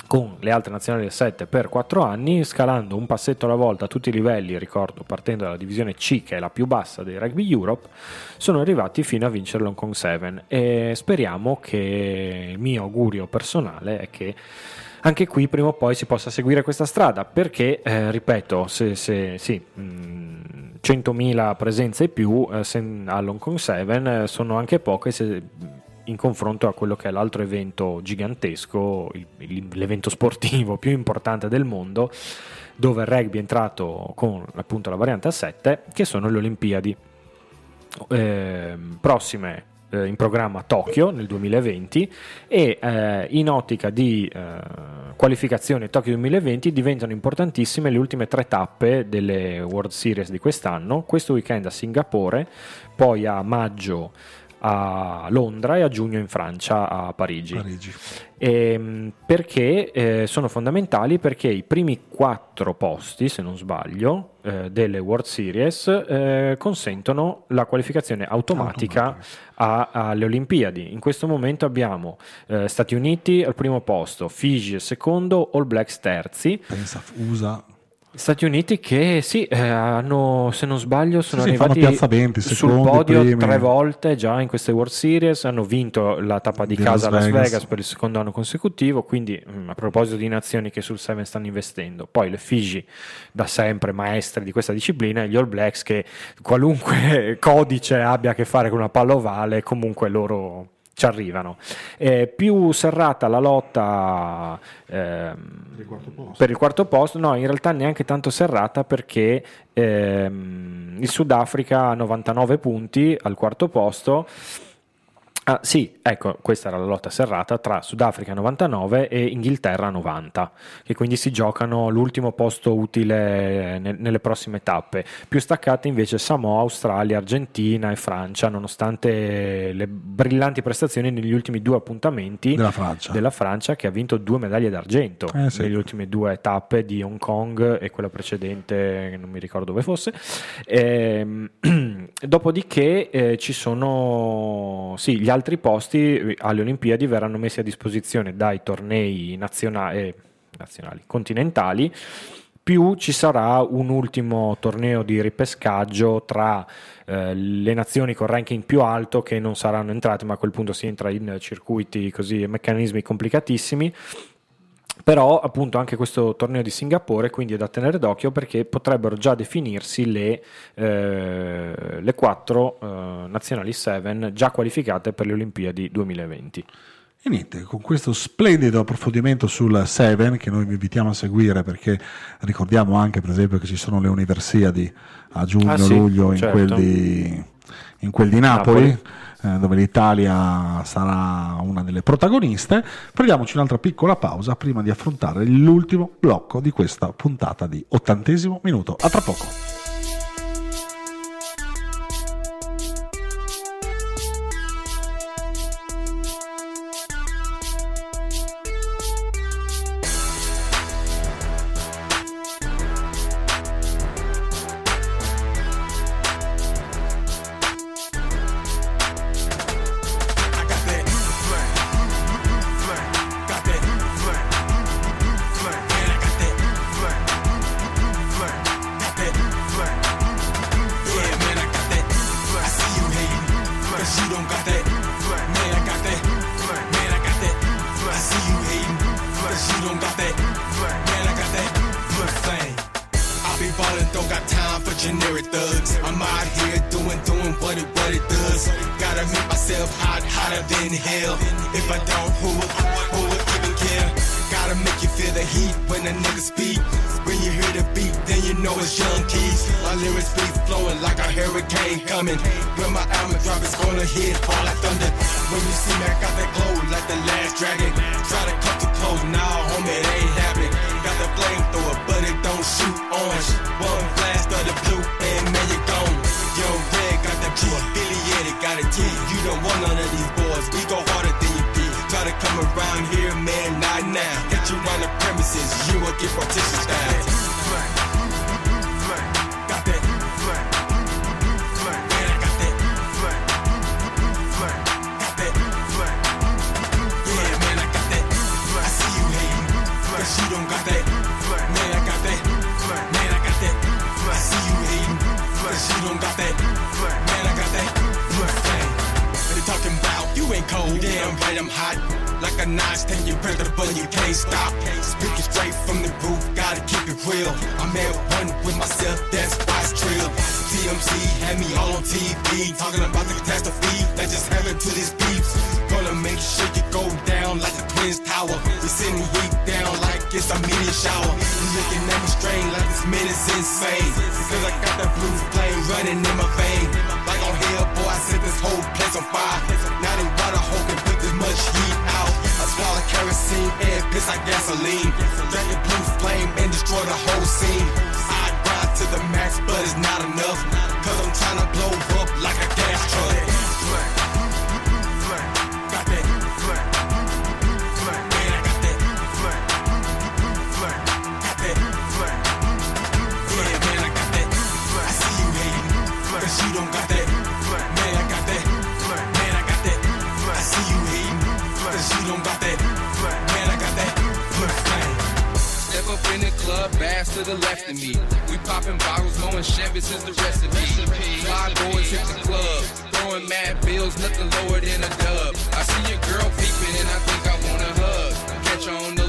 con le altre nazionali del 7 per 4 anni, scalando un passetto alla volta a tutti i livelli, ricordo partendo dalla divisione C che è la più bassa dei Rugby Europe, sono arrivati fino a vincere l'Hong Kong 7 e speriamo che il mio augurio personale è che anche qui prima o poi si possa seguire questa strada perché, eh, ripeto, se, se- sì, mh, 100.000 presenze in più eh, all'Hong Kong 7 eh, sono anche poche se in confronto a quello che è l'altro evento gigantesco, il- l'evento sportivo più importante del mondo, dove il rugby è entrato con appunto la variante a 7, che sono le Olimpiadi. Ehm, prossime eh, in programma Tokyo nel 2020 e eh, in ottica di eh, qualificazione Tokyo 2020 diventano importantissime le ultime tre tappe delle World Series di quest'anno, questo weekend a Singapore, poi a maggio a Londra e a giugno in Francia a Parigi. Parigi. Ehm, perché eh, sono fondamentali perché i primi quattro posti, se non sbaglio, eh, delle World Series eh, consentono la qualificazione automatica a- alle Olimpiadi. In questo momento abbiamo eh, Stati Uniti al primo posto, Fiji al secondo, All Blacks terzi. Pensa, USA. Stati Uniti che sì, eh, hanno, se non sbaglio, sono Sì, arrivati piazzamenti, sul secondi, podio primi. tre volte già in queste World Series, hanno vinto la tappa di Di casa a Las Las Vegas. Vegas per il secondo anno consecutivo, quindi mm, a proposito di nazioni che sul 7 stanno investendo, poi le Fiji da sempre maestre di questa disciplina e gli All Blacks che qualunque codice abbia a che fare con una palla ovale, comunque loro ci arrivano. Eh, più serrata la lotta ehm, per il quarto posto, no, in realtà neanche tanto serrata perché ehm, il Sudafrica ha 99 punti al quarto posto. Ah, sì, ecco, questa era la lotta serrata tra Sudafrica 99 e Inghilterra 90, che quindi si giocano l'ultimo posto utile ne- nelle prossime tappe. Più staccate invece Samoa, Australia, Argentina e Francia, nonostante le brillanti prestazioni negli ultimi due appuntamenti Della Francia. della Francia che ha vinto due medaglie d'argento Eh, sì. nelle ultime due tappe di Hong Kong e quella precedente non mi ricordo dove fosse. Ehm, dopodiché eh, ci sono sì, gli altri posti eh, alle Olimpiadi verranno messi a disposizione dai tornei nazionali, eh, nazionali continentali più ci sarà un ultimo torneo di ripescaggio tra eh, le nazioni con ranking più alto che non saranno entrate, ma a quel punto si entra in circuiti così, meccanismi complicatissimi. Però appunto anche questo torneo di Singapore quindi è da tenere d'occhio perché potrebbero già definirsi le, eh, le quattro eh, nazionali 7 già qualificate per le Olimpiadi 2020. E niente, con questo splendido approfondimento sul Seven che noi vi invitiamo a seguire perché ricordiamo anche per esempio che ci sono le universiadi a giugno, Ah, sì, luglio certo. in, quel di, in quel di Napoli, eh, dove l'Italia sarà una delle protagoniste. Prendiamoci un'altra piccola pausa prima di affrontare l'ultimo blocco di questa puntata di ottantesimo minuto. A tra poco. Now. Get you on the premises, you will get partition style. Got that. Man, I got that. Got that. Yeah, man, I got that. I see you don't got that. Man, I got that. Man, I got that. I see you hating, don't got that. Man, I got that. Hey, they you ain't cold, damn right I'm hot. Like a take your breath, but you can't stop. Speaking straight from the roof, gotta keep it real. I'm at one with myself, that's why it's trill. TMC had me all on TV, talking about the catastrophe that just happened to these beefs. Gonna make sure you go down like the Twins Tower. We sending heat down like it's a meteor shower. You looking at me strange like this man is insane. Because I got that blue flame running in my vein. Like on hell, boy, I set this whole place on fire. Now they water hole can put this much heat swallow kerosene and piss like gasoline. Blue flame and destroy the whole scene. I ride to the max, but it's not enough. Cause I'm trying to blow up like a gas truck. Got that. Man, I got that. Got that. Yeah, man, I got that. I see you you don't got that. In the club, bass to the left of me. We popping bottles, blowing Chevys is the recipe. Fly boys hit the club, throwing mad bills, nothing lower than a dub. I see your girl peeping and I think I want a hug. Catch her on the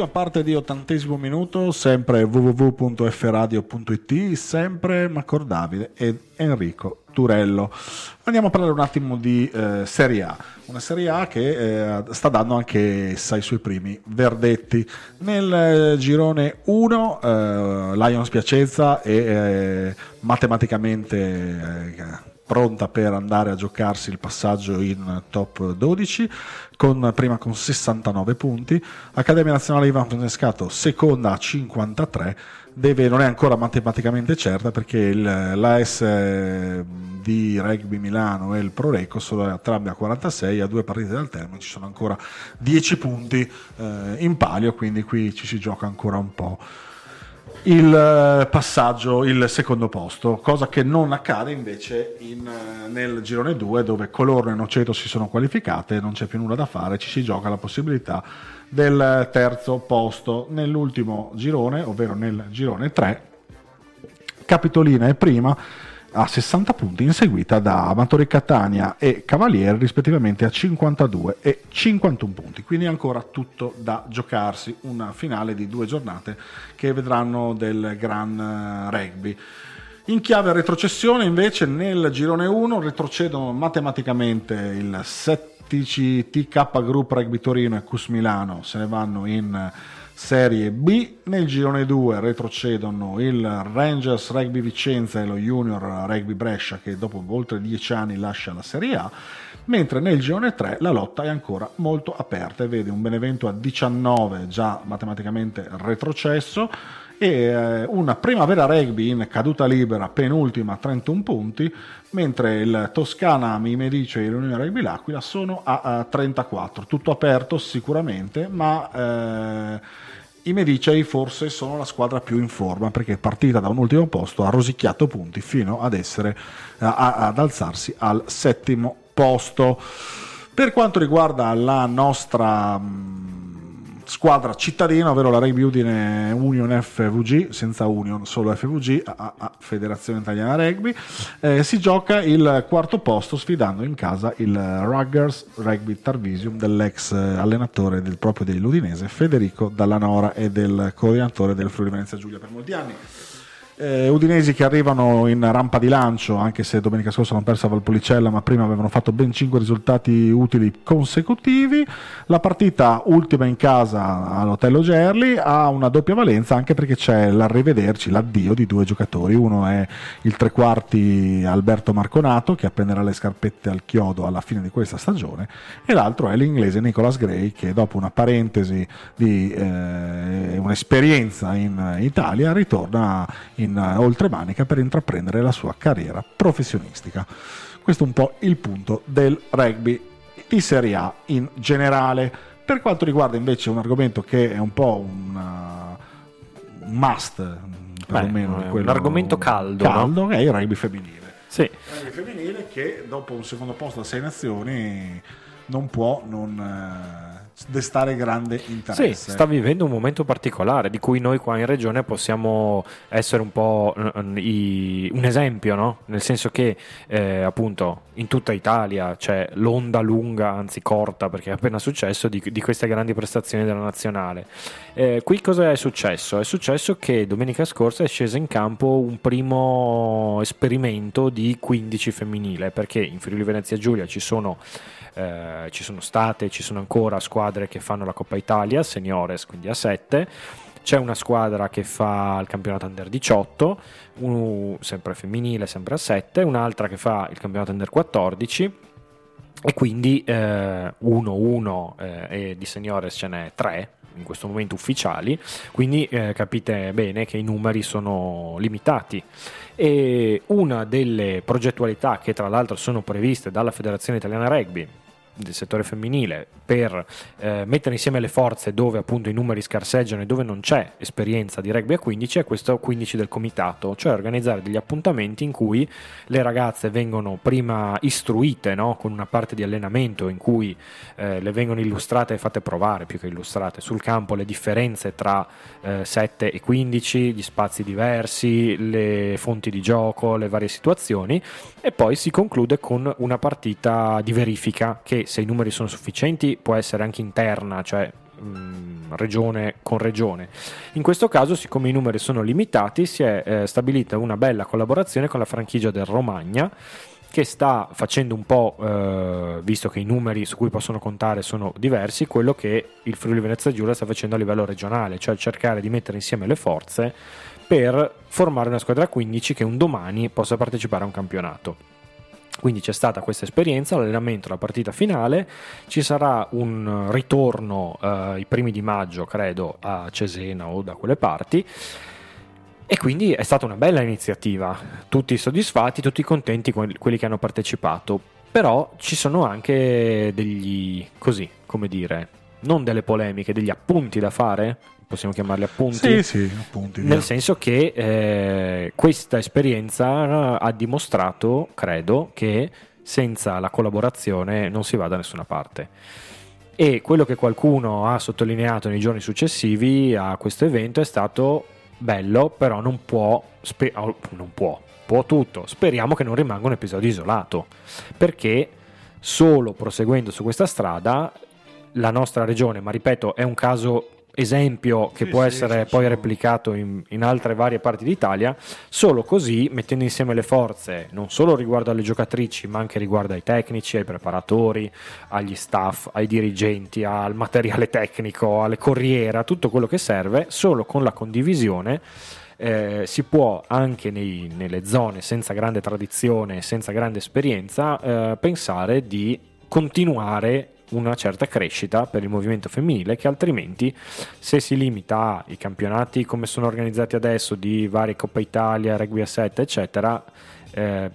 Ultima parte di ottantesimo minuto, sempre www.fradio.it, sempre Macor Davide ed Enrico Turello. Andiamo a parlare un attimo di eh, Serie A, una Serie A che eh, sta dando anche essa i suoi primi verdetti. Nel eh, girone 1 eh, Lions Piacenza è eh, matematicamente pronta per andare a giocarsi il passaggio in top 12 con, prima con 69 punti. Accademia Nazionale Ivan Francescato seconda a 53 deve, non è ancora matematicamente certa perché il, l'AS eh, di Rugby Milano e il Pro Reco sono entrambi a 46 a due partite dal termine ci sono ancora 10 punti eh, in palio quindi qui ci si gioca ancora un po' il eh, passaggio, il secondo posto, cosa che non accade invece in, eh, nel girone 2 dove Colorno e Noceto si sono qualificate, non c'è più nulla da fare, ci si gioca la possibilità del terzo posto nell'ultimo girone, ovvero nel girone 3. Capitolina è prima a 60 punti, inseguita da Amatori Catania e Cavaliere rispettivamente a 52 e 51 punti. Quindi ancora tutto da giocarsi, una finale di due giornate che vedranno del gran eh, rugby. In chiave retrocessione invece nel girone 1 retrocedono matematicamente il 16 TK Group Rugby Torino e Cus Milano, se ne vanno in Serie B. Nel girone 2 retrocedono il Rangers Rugby Vicenza e lo Junior Rugby Brescia che dopo oltre 10 anni lascia la Serie A. Mentre nel girone 3 la lotta è ancora molto aperta e vede un Benevento a 19 già matematicamente retrocesso e eh, una primavera rugby in caduta libera penultima a 31 punti mentre il Toscana mi Medice e l'Unione Rugby L'Aquila sono a 34 tutto aperto sicuramente ma eh, i Medicei forse sono la squadra più in forma perché partita da un ultimo posto ha rosicchiato punti fino ad essere a- ad alzarsi al settimo posto. Per quanto riguarda la nostra mh, squadra cittadina, ovvero la Rugby Union FVG, senza Union, solo FVG, a, a Federazione Italiana Rugby, eh, si gioca il quarto posto sfidando in casa il Ruggers Rugby Tarvisium dell'ex eh, allenatore del, proprio dell'Udinese Federico Dallanora e del coordinatore del Friuli Venezia Giulia per molti anni. Eh, udinesi che arrivano in rampa di lancio, anche se domenica scorsa hanno perso a Valpolicella, ma prima avevano fatto ben 5 risultati utili consecutivi. La partita ultima in casa all'Hotel Gerli ha una doppia valenza anche perché c'è l'arrivederci, l'addio di due giocatori. Uno è il tre quarti Alberto Marconato che appenderà le scarpette al chiodo alla fine di questa stagione e l'altro è l'inglese Nicholas Gray che dopo una parentesi di eh, un'esperienza in Italia ritorna in eh, oltremanica per intraprendere la sua carriera professionistica. Questo è un po' il punto del rugby di Serie A in generale. Per quanto riguarda invece un argomento che è un po' un, un must, perlomeno Beh, un argomento caldo, caldo che è il rugby femminile. Sì. Il rugby femminile che dopo un secondo posto a sei nazioni non può non eh, destare grande Sì, interesse. sta vivendo un momento particolare di cui noi qua in regione possiamo essere un po' un esempio, no? Nel senso che eh, appunto in tutta Italia c'è l'onda lunga, anzi corta, perché è appena successo, di, di queste grandi prestazioni della nazionale. Eh, qui cosa è successo? È successo che domenica scorsa è sceso in campo un primo esperimento di 15 femminile, perché in Friuli Venezia Giulia ci sono eh, ci sono state, ci sono ancora squadre che fanno la Coppa Italia, seniores, quindi a 7. C'è una squadra che fa il campionato under 18, un- sempre femminile, sempre a 7, un'altra che fa il campionato under 14 e quindi 1-1 e di seniores ce n'è 3 in questo momento ufficiali, quindi eh, capite bene che i numeri sono limitati. E una delle progettualità che tra l'altro sono previste dalla Federazione Italiana Rugby del settore femminile per eh, mettere insieme le forze dove appunto i numeri scarseggiano e dove non c'è esperienza di rugby a 15 è questo 15 del comitato, cioè organizzare degli appuntamenti in cui le ragazze vengono prima istruite no? con una parte di allenamento in cui eh, le vengono illustrate e fatte provare più che illustrate sul campo le differenze tra eh, 7 e 15, gli spazi diversi, le fonti di gioco, le varie situazioni e poi si conclude con una partita di verifica che se i numeri sono sufficienti può essere anche interna, cioè mh, regione con regione. In questo caso, siccome i numeri sono limitati, si è eh, stabilita una bella collaborazione con la franchigia del Romagna che sta facendo un po', eh, visto che i numeri su cui possono contare sono diversi, quello che il Friuli Venezia Giulia sta facendo a livello regionale, cioè cercare di mettere insieme le forze per formare una squadra a 15 che un domani possa partecipare a un campionato. Quindi c'è stata questa esperienza, l'allenamento, la partita finale, ci sarà un ritorno eh, i primi di maggio, credo, a Cesena o da quelle parti. E quindi è stata una bella iniziativa, tutti soddisfatti, tutti contenti quelli che hanno partecipato. Però ci sono anche degli, così, come dire, non delle polemiche, degli appunti da fare, possiamo chiamarli appunti? Sì, sì, appunti. Nel senso che eh, questa esperienza ha dimostrato, credo, che senza la collaborazione non si va da nessuna parte. E quello che qualcuno ha sottolineato nei giorni successivi a questo evento è stato bello, però non può, spe- non può, può tutto. Speriamo che non rimanga un episodio isolato, perché solo proseguendo su questa strada la nostra regione, ma ripeto, è un caso esempio che Sì, può sì, essere sì, poi replicato in, in altre varie parti d'Italia, solo così, mettendo insieme le forze, non solo riguardo alle giocatrici, ma anche riguardo ai tecnici, ai preparatori, agli staff, ai dirigenti, al materiale tecnico, alle corriere, a tutto quello che serve, solo con la condivisione eh, si può anche nei- nelle zone senza grande tradizione, senza grande esperienza, eh, pensare di continuare una certa crescita per il movimento femminile che altrimenti se si limita ai campionati come sono organizzati adesso di varie Coppa Italia, Rugby a 7 eccetera eh,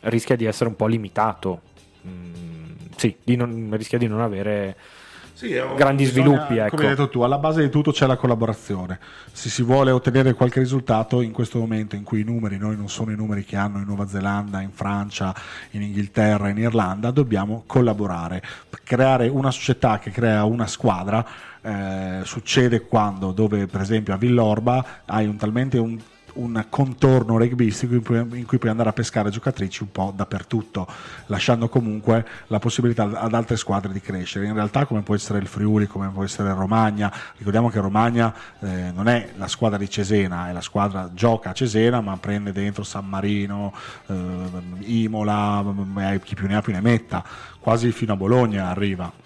rischia di essere un po' limitato. Mm, sì, di non- rischia di non avere Sì, grandi bisogna- sviluppi ecco. Come hai detto tu, alla base di tutto c'è la collaborazione. Se si vuole ottenere qualche risultato in questo momento in cui i numeri noi non sono i numeri che hanno in Nuova Zelanda, in Francia, in Inghilterra, in Irlanda, dobbiamo collaborare. Creare una società che crea una squadra eh, succede quando, dove per esempio a Villorba hai un, talmente un un contorno rugbyistico in cui, in cui puoi andare a pescare giocatrici un po' dappertutto, lasciando comunque la possibilità ad altre squadre di crescere. In realtà, come può essere il Friuli, come può essere il Romagna, ricordiamo che Romagna eh, non è la squadra di Cesena, è la squadra gioca a Cesena, ma prende dentro San Marino, eh, Imola, eh, chi più ne ha più ne metta, quasi fino a Bologna arriva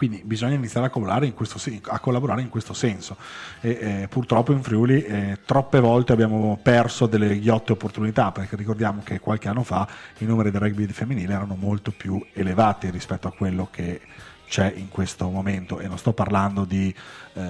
quindi bisogna iniziare a collaborare in questo, a collaborare in questo senso. E eh, purtroppo in Friuli eh, troppe volte abbiamo perso delle ghiotte opportunità perché ricordiamo che qualche anno fa i numeri del rugby femminile erano molto più elevati rispetto a quello che c'è in questo momento. E non sto parlando di eh,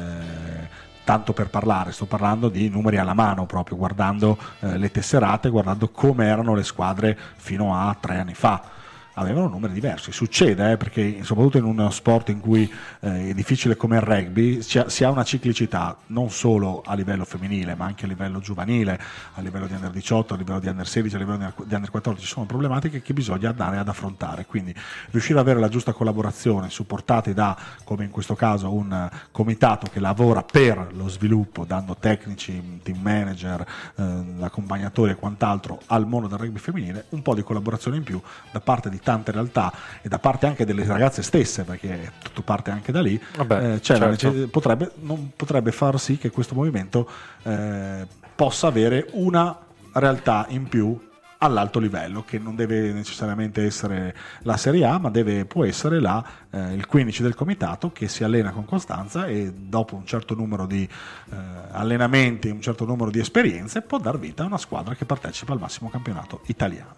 tanto per parlare, sto parlando di numeri alla mano proprio guardando eh, le tesserate, guardando come erano le squadre fino a tre anni fa avevano numeri diversi. Succede, eh, perché soprattutto in uno sport in cui eh, è difficile come il rugby, si ha, una ciclicità non solo a livello femminile, ma anche a livello giovanile, a livello di under 18, a livello di under 16, a livello di under 14. Ci sono problematiche che bisogna andare ad affrontare. Quindi riuscire ad avere la giusta collaborazione, supportati da, come in questo caso, un eh, comitato che lavora per lo sviluppo, dando tecnici, team manager, eh, accompagnatori e quant'altro al mondo del rugby femminile, un po' di collaborazione in più da parte di tante realtà e da parte anche delle ragazze stesse, perché tutto parte anche da lì, Vabbè, eh, c'è la certo. potrebbe, non- potrebbe far sì che questo movimento eh, possa avere una realtà in più all'alto livello, che non deve necessariamente essere la Serie A, ma deve, può essere la, eh, il 15 del comitato che si allena con costanza e dopo un certo numero di eh, allenamenti, un certo numero di esperienze, può dar vita a una squadra che partecipa al massimo campionato italiano.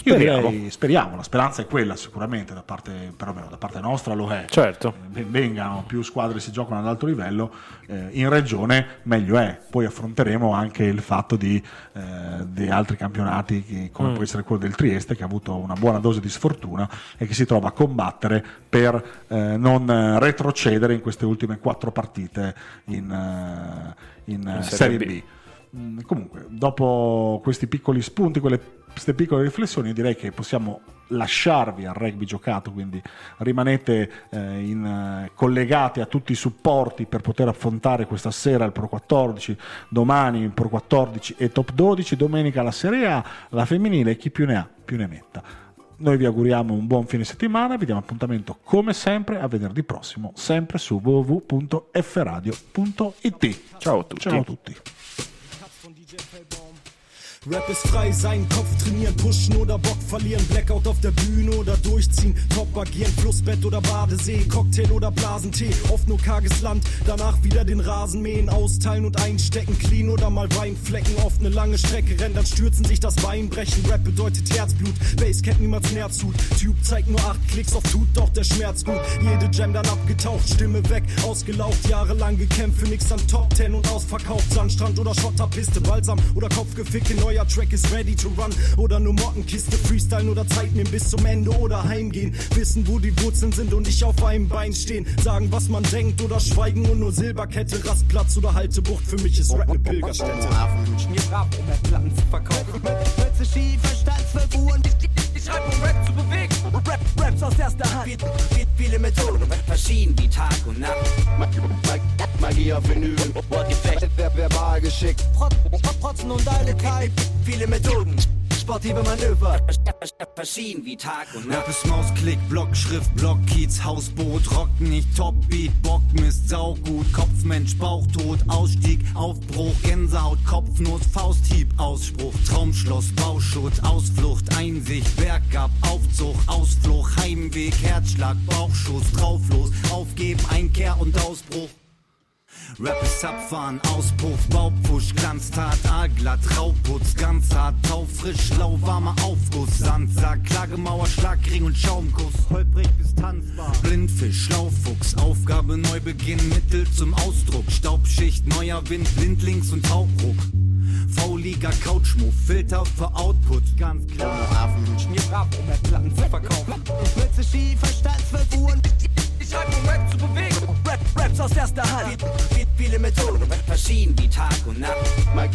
Speriamo. direi, speriamo, la speranza è quella sicuramente, da parte, perlomeno da parte nostra lo è. Certo. Eh, vengano più squadre si giocano ad alto livello eh, in regione meglio è poi affronteremo anche il fatto di, eh, di altri campionati che- come Mm. può essere quello del Trieste che ha avuto una buona dose di sfortuna e che si trova a combattere per eh, non retrocedere in queste ultime quattro partite in, eh, in, In Serie Serie B. B. Mm, Comunque, dopo questi piccoli spunti, quelle, queste piccole riflessioni, direi che possiamo lasciarvi al rugby giocato, quindi rimanete eh, in, eh, collegati a tutti i supporti per poter affrontare questa sera il Pro 14, domani il Pro 14 e Top 12, domenica la Serie A, la femminile, chi più ne ha più ne metta. Noi vi auguriamo un buon fine settimana, vi diamo appuntamento come sempre a venerdì prossimo, sempre su www.fradio.it. Ciao a tutti. Ciao a tutti. Rap ist frei sein, Kopf trainieren, pushen oder Bock verlieren, Blackout auf der Bühne oder durchziehen, Top agieren, Flussbett oder Badesee, Cocktail oder Blasentee, oft nur karges Land, danach wieder den Rasen mähen, austeilen und einstecken, clean oder mal Weinflecken, oft eine lange Strecke rennen, dann stürzen sich das Bein brechen, Rap bedeutet Herzblut, Basscat niemals Nerzhut, Tube zeigt nur acht Klicks auf Tut, doch der Schmerz gut, jede Jam dann abgetaucht, Stimme weg, ausgelaucht, jahrelang gekämpft, für nix an Top 10 und ausverkauft, Sandstrand oder Schotterpiste, Balsam oder Kopfgeficke, neuer Track ist ready to run oder nur Mottenkiste, Freestyle oder Zeit nehmen bis zum Ende oder heimgehen, wissen wo die Wurzeln sind und nicht auf einem Bein stehen, sagen was man denkt oder schweigen und nur Silberkette, Rastplatz oder Haltebucht, für mich ist Rap eine Pilgerstätte. Mir brav, um Platten zu verkaufen. Verstand 12 Uhr und ich, ich, ich schreib, um Rap zu bewegen. Rap, Raps aus erster Hand. Viel, viel, viele Methoden, verschieden wie Tag und Nacht. Magie auf Vinyl, Wortgefecht, verbal geschickt. Protzen und eine Kalt. Viele Methoden, sportive Manöver. Verschieden wie Tag und Nacht. Rap ist Mausklick, Blockschrift, Block, Kiez, Hausboot, Rock nicht, Topbeat, Bockmist, Saugut, Kopfmensch, Bauchtod, Ausstieg, Aufbruch, Gänsehaut, Kopfnuss, Fausthieb, Ausspruch, Traumschloss, Bauschutt, Ausflucht, Einsicht, Bergab, Aufzug, Ausflucht, Heimweg, Herzschlag, Bauchschuss, drauflos, Aufgeben, Einkehr und Ausbruch. Rap ist Abfahren, Auspuff, Baupush, Glanztat, Aalglatt, Rauputz, ganz hart, taufrisch, lauwarmer Aufguss, Sandsack, Klagemauer, Schlagring und Schaumkuss, holprig bis tanzbar, Blindfisch, Schlaufuchs, Aufgabe Neubeginn, Mittel zum Ausdruck, Staubschicht, neuer Wind, Blindlings und Tauchruck. V-Liga Couchmove, Filter für Output, ganz klar. Affen, Schmier brav, um Platten zu verkaufen. Mütze schief, Verstand 12 Uhr Ich schreibe, um Rap zu bewegen. Rap, Raps aus erster Hand. Wie, viele Methoden. Verschieden wie Tag und Nacht. Mag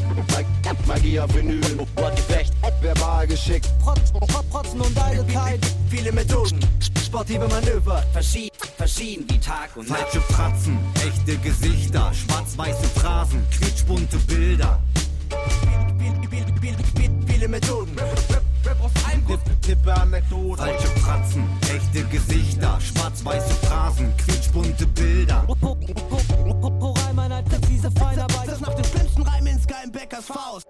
Mag Magie auf Vinyl, Wortgefecht, verbal geschickt. Protz, Protz, Protzen und Eitelkeit. Viele Methoden. Sportive Manöver. Verschieden, verschieden wie Tag und Nacht. Falsche Fratzen, echte Gesichter, schwarz-weiße Phrasen, quietschbunte Bilder. Viele Methoden. Tippe Anekdote. Falsche Fratzen, echte Gesichter, schwarz-weiße Phrasen, quietschbunte Bilder. Pro Reimeinheit, präzise Feinarbeit. Das nach dem schlimmsten Reim ins Geimbäckers Faust.